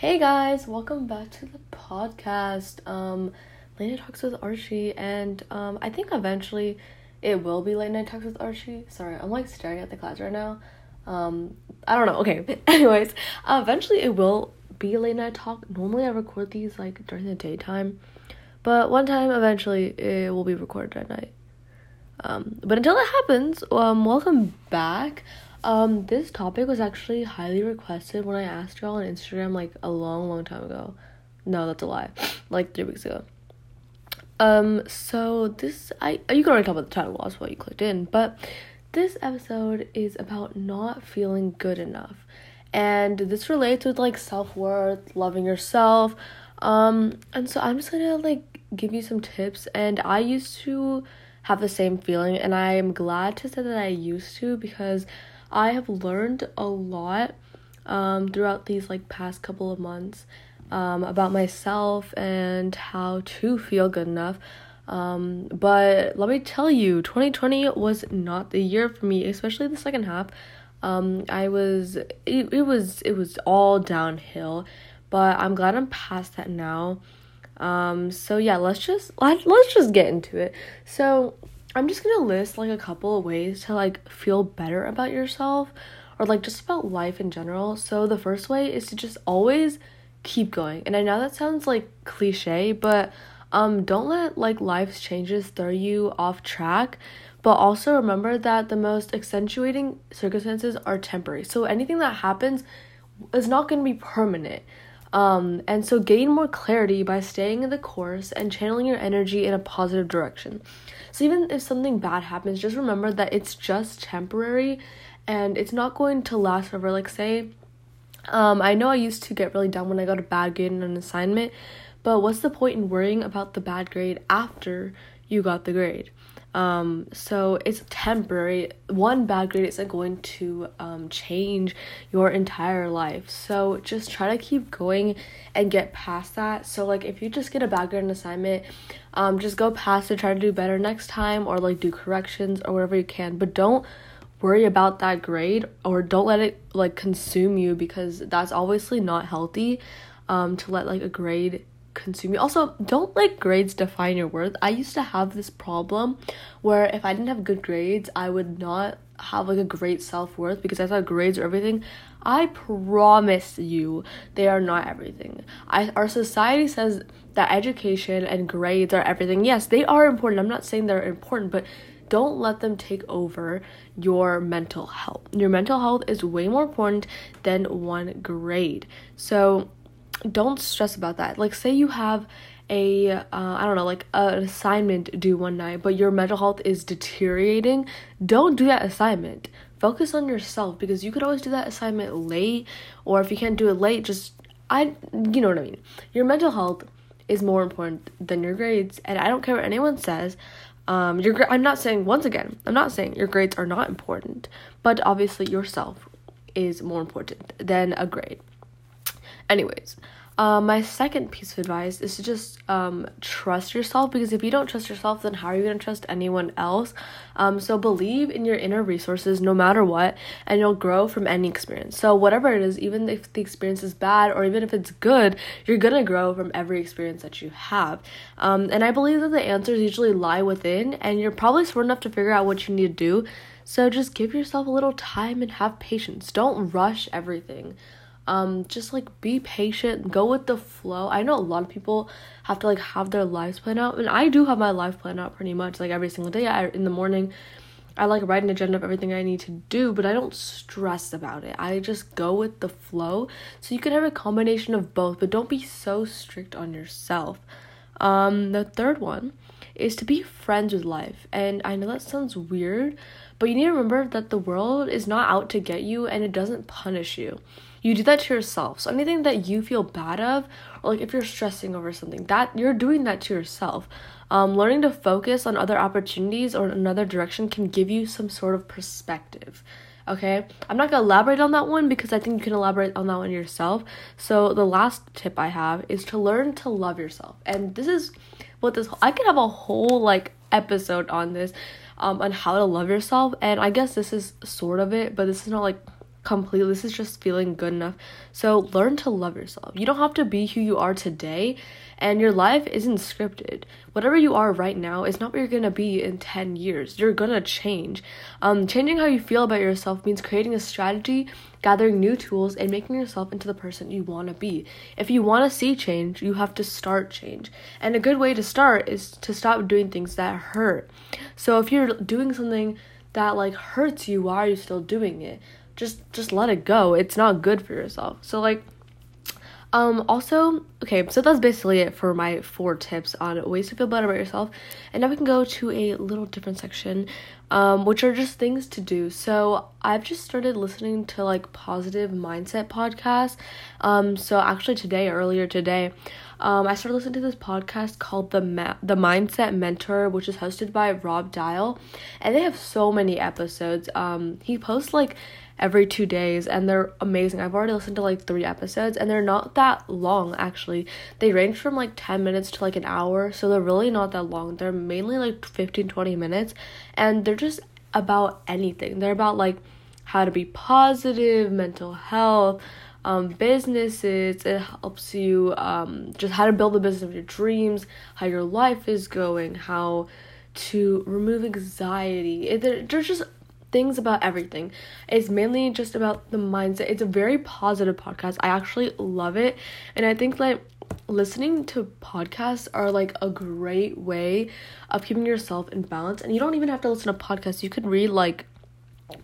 Hey guys, welcome back to the podcast. Um, Late Night Talks with Archie, and um, I think eventually it will be Late Night Talks with Archie. Sorry, I'm like staring at the clouds right now. Um, I don't know. Okay, anyways, uh, eventually it will be Late Night Talk. Normally I record these like during the daytime, but one time eventually it will be recorded at night. Um, but until that happens, um, welcome back. Um, this topic was actually highly requested when I asked y'all on Instagram like a long, long time ago. No, that's a lie. Like three weeks ago. Um, so this I you can already tell by the title, that's why you clicked in, but this episode is about not feeling good enough. And this relates with like self-worth, loving yourself. Um, and so I'm just gonna like give you some tips and I used to have the same feeling and I am glad to say that I used to because I have learned a lot um, throughout these like past couple of months um, about myself and how to feel good enough. Um, but let me tell you, 2020 was not the year for me, especially the second half. Um, I was it, it was it was all downhill, but I'm glad I'm past that now. Um, so yeah, let's just let, let's just get into it. So I'm just gonna list like a couple of ways to like feel better about yourself or like just about life in general. So the first way is to just always keep going. And I know that sounds like cliche, but um don't let like life's changes throw you off track. But also remember that the most accentuating circumstances are temporary. So anything that happens is not going to be permanent. Um, and so gain more clarity by staying in the course and channeling your energy in a positive direction. So even if something bad happens, just remember that it's just temporary and it's not going to last forever. Like say, um, I know I used to get really down when I got a bad grade in an assignment, but what's the point in worrying about the bad grade after you got the grade? Um, so it's temporary. One bad grade isn't going to um, change your entire life. So just try to keep going and get past that. So like if you just get a bad grade in assignment, um, just go past it, try to do better next time, or like do corrections or whatever you can. But don't worry about that grade or don't let it like consume you because that's obviously not healthy um to let like a grade consume you. Also, don't let grades define your worth. I used to have this problem where if I didn't have good grades, I would not have like a great self worth because I thought grades are everything. I promise you, they are not everything. I our society says that education and grades are everything. Yes, they are important. I'm not saying they're important, but don't let them take over your mental health. Your mental health is way more important than one grade. So don't stress about that. Like, say you have a uh, I don't know, like an assignment due one night, but your mental health is deteriorating. Don't do that assignment. Focus on yourself because you could always do that assignment late, or if you can't do it late, just I, you know what I mean. Your mental health is more important than your grades, and I don't care what anyone says. Um, your I'm not saying once again, I'm not saying your grades are not important, but obviously yourself is more important than a grade. Anyways, uh, my second piece of advice is to just um, trust yourself because if you don't trust yourself, then how are you going to trust anyone else? Um, so believe in your inner resources no matter what, and you'll grow from any experience. So, whatever it is, even if the experience is bad or even if it's good, you're going to grow from every experience that you have. Um, and I believe that the answers usually lie within, and you're probably smart enough to figure out what you need to do. So, just give yourself a little time and have patience. Don't rush everything um just like be patient go with the flow. I know a lot of people have to like have their lives planned out and i do have my life planned out pretty much like every single day. I, in the morning i like write an agenda of everything i need to do but i don't stress about it. I just go with the flow. So you can have a combination of both but don't be so strict on yourself. Um the third one is to be friends with life and i know that sounds weird but you need to remember that the world is not out to get you and it doesn't punish you you do that to yourself. So anything that you feel bad of, or like if you're stressing over something, that you're doing that to yourself. Um, learning to focus on other opportunities or another direction can give you some sort of perspective. Okay, I'm not gonna elaborate on that one because I think you can elaborate on that one yourself. So the last tip I have is to learn to love yourself, and this is what this I could have a whole like episode on this, um, on how to love yourself, and I guess this is sort of it, but this is not like completely. This is just feeling good enough. So learn to love yourself. You don't have to be who you are today, and your life isn't scripted. Whatever you are right now is not what you're gonna be in 10 years. You're gonna change. Um, changing how you feel about yourself means creating a strategy, gathering new tools, and making yourself into the person you wanna be. If you wanna see change, you have to start change. And a good way to start is to stop doing things that hurt. So if you're doing something that like hurts you, why are you still doing it? Just just let it go. It's not good for yourself. So like um also okay, so that's basically it for my four tips on ways to feel better about yourself. And now we can go to a little different section um which are just things to do. So I've just started listening to like positive mindset podcasts. Um so actually today earlier today um, I started listening to this podcast called the Ma- the Mindset Mentor, which is hosted by Rob Dial, and they have so many episodes. Um, he posts like every two days and they're amazing. I've already listened to like three episodes and they're not that long actually. They range from like 10 minutes to like an hour, so they're really not that long. They're mainly like 15 20 minutes and they're just about anything. They're about like how to be positive, mental health, um, businesses. It helps you um, just how to build the business of your dreams, how your life is going, how to remove anxiety. It, there's just things about everything. It's mainly just about the mindset. It's a very positive podcast. I actually love it. And I think like listening to podcasts are like a great way of keeping yourself in balance. And you don't even have to listen to podcasts. You could read like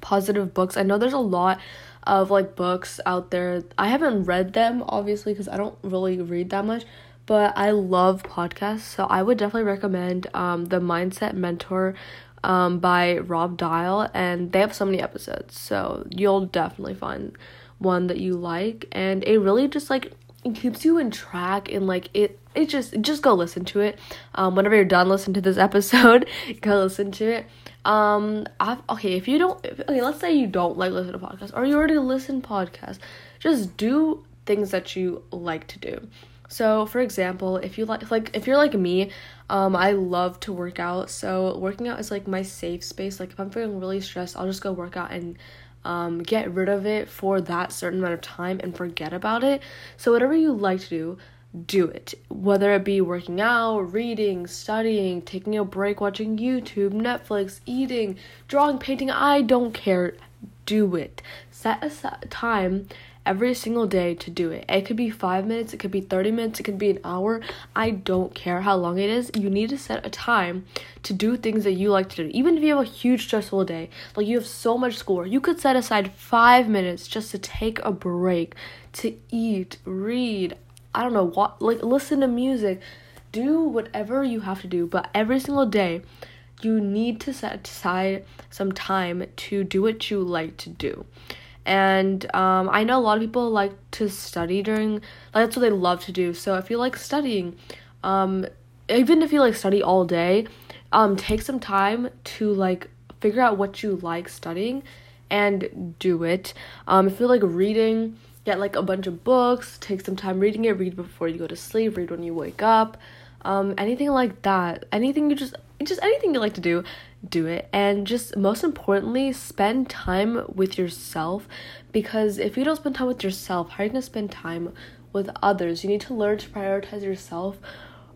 positive books. I know there's a lot of like books out there. I haven't read them obviously because I don't really read that much, but I love podcasts. So I would definitely recommend um the Mindset Mentor um, by Rob Dial, and they have so many episodes, so you'll definitely find one that you like, and it really just like keeps you in track and like it it just just go listen to it um whenever you're done listen to this episode go listen to it um I've, okay if you don't if, okay let's say you don't like listen to podcasts or you already listen podcasts just do things that you like to do so, for example, if you like like if you're like me, um I love to work out. So, working out is like my safe space. Like if I'm feeling really stressed, I'll just go work out and um get rid of it for that certain amount of time and forget about it. So, whatever you like to do, do it. Whether it be working out, reading, studying, taking a break, watching YouTube, Netflix, eating, drawing, painting, I don't care. Do it. Set a time every single day to do it. It could be five minutes, it could be 30 minutes, it could be an hour. I don't care how long it is. You need to set a time to do things that you like to do. Even if you have a huge stressful day, like you have so much school, you could set aside five minutes just to take a break, to eat, read, I don't know, what, like listen to music. Do whatever you have to do, but every single day, you need to set aside some time to do what you like to do and um, I know a lot of people like to study during like that's what they love to do. So if you like studying, um, even if you like study all day, um, take some time to like figure out what you like studying and do it. Um, if you like reading, get like a bunch of books, take some time reading it, read before you go to sleep, read when you wake up, um, anything like that. Anything you just just anything you like to do do it. And just most importantly spend time with yourself because if you don't spend time with yourself how are you to spend time with others? You need to learn to prioritize yourself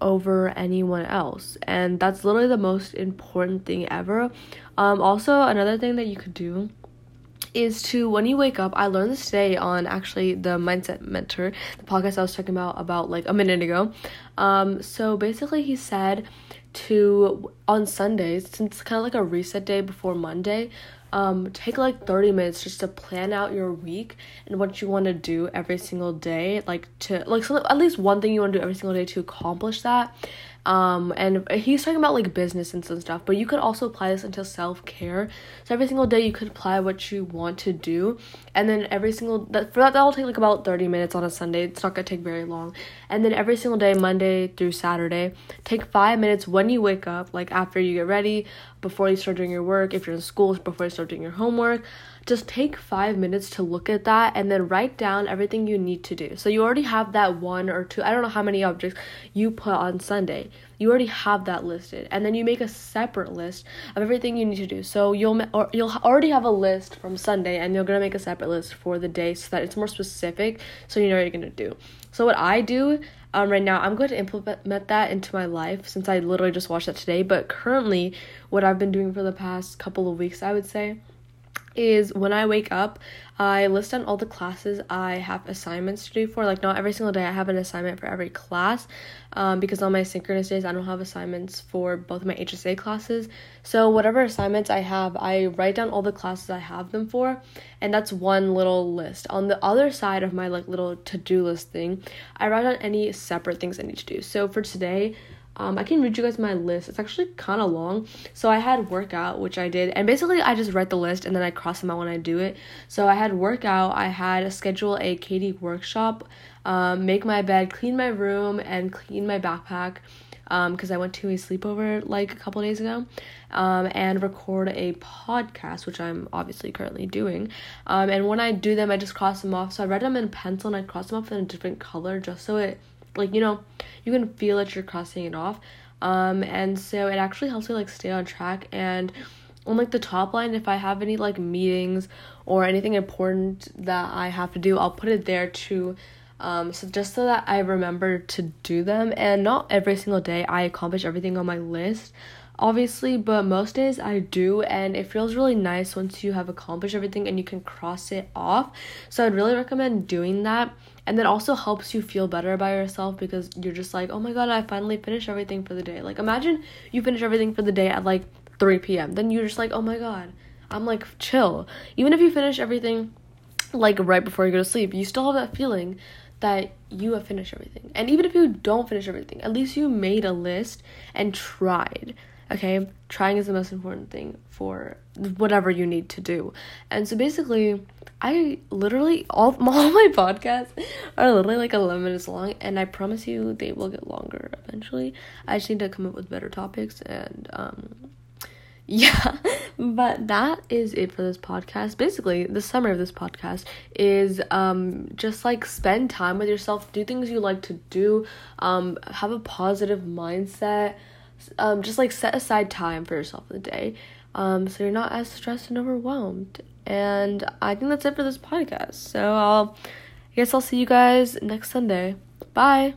over anyone else. And that's literally the most important thing ever. Um also another thing that you could do is to when you wake up i learned this today on actually the mindset mentor the podcast i was talking about about like a minute ago um so basically he said to on Sundays, since it's kind of like a reset day before Monday, um, take like 30 minutes just to plan out your week and what you want to do every single day. Like, to, like, so at least one thing you want to do every single day to accomplish that um and he's talking about like business and some stuff but you could also apply this into self-care. So every single day you could apply what you want to do and then every single that for that that'll take like about 30 minutes on a sunday. It's not gonna take very long. And then every single day monday through saturday take five minutes when you wake up like after you get ready before you start doing your work if you're in school before you start doing your homework just take five minutes to look at that and then write down everything you need to do. So you already have that one or two, I don't know how many objects you put on Sunday. You already have that listed, and then you make a separate list of everything you need to do. So you'll or you'll already have a list from Sunday, and you're gonna make a separate list for the day so that it's more specific, so you know what you're gonna do. So what I do um, right now, I'm going to implement that into my life since I literally just watched that today. But currently, what I've been doing for the past couple of weeks, I would say, is when I wake up, I list down all the classes I have assignments to do for. Like, not every single day I have an assignment for every class um, because on my synchronous days I don't have assignments for both my HSA classes. So, whatever assignments I have, I write down all the classes I have them for, and that's one little list. On the other side of my like little to do list thing, I write down any separate things I need to do. So, for today, um, I can read you guys my list. It's actually kind of long. So I had workout, which I did, and basically I just write the list and then I cross them out when I do it. So I had workout. I had schedule a KD workshop, um, make my bed, clean my room, and clean my backpack. Because um, I went to a sleepover like a couple days ago, um, and record a podcast, which I'm obviously currently doing. Um, and when I do them, I just cross them off. So I write them in pencil and I cross them off in a different color just so it like you know you can feel that you're crossing it off um and so it actually helps me like stay on track and on like the top line if i have any like meetings or anything important that i have to do i'll put it there too um so just so that i remember to do them and not every single day i accomplish everything on my list obviously, but most days I do, and it feels really nice once you have accomplished everything and you can cross it off. So I'd really recommend doing that. And that also helps you feel better about yourself because you're just like, oh my god, I finally finished everything for the day. Like, imagine you finish everything for the day at like 3 p.m. Then you're just like, oh my god, I'm like chill. Even if you finish everything like right before you go to sleep, you still have that feeling that you have finished everything. And even if you don't finish everything, at least you made a list and tried. Okay, trying is the most important thing for whatever you need to do. And so basically, I literally all, all my podcasts are literally like 11 minutes long, and I promise you they will get longer eventually. I just need to come up with better topics and um yeah, but that is it for this podcast. Basically, the summary of this podcast is um just like spend time with yourself, do things you like to do, um have a positive mindset um, just like set aside time for yourself in the day um, so you're not as stressed and overwhelmed. And I think that's it for this podcast. So I'll I guess I'll see you guys next Sunday. Bye.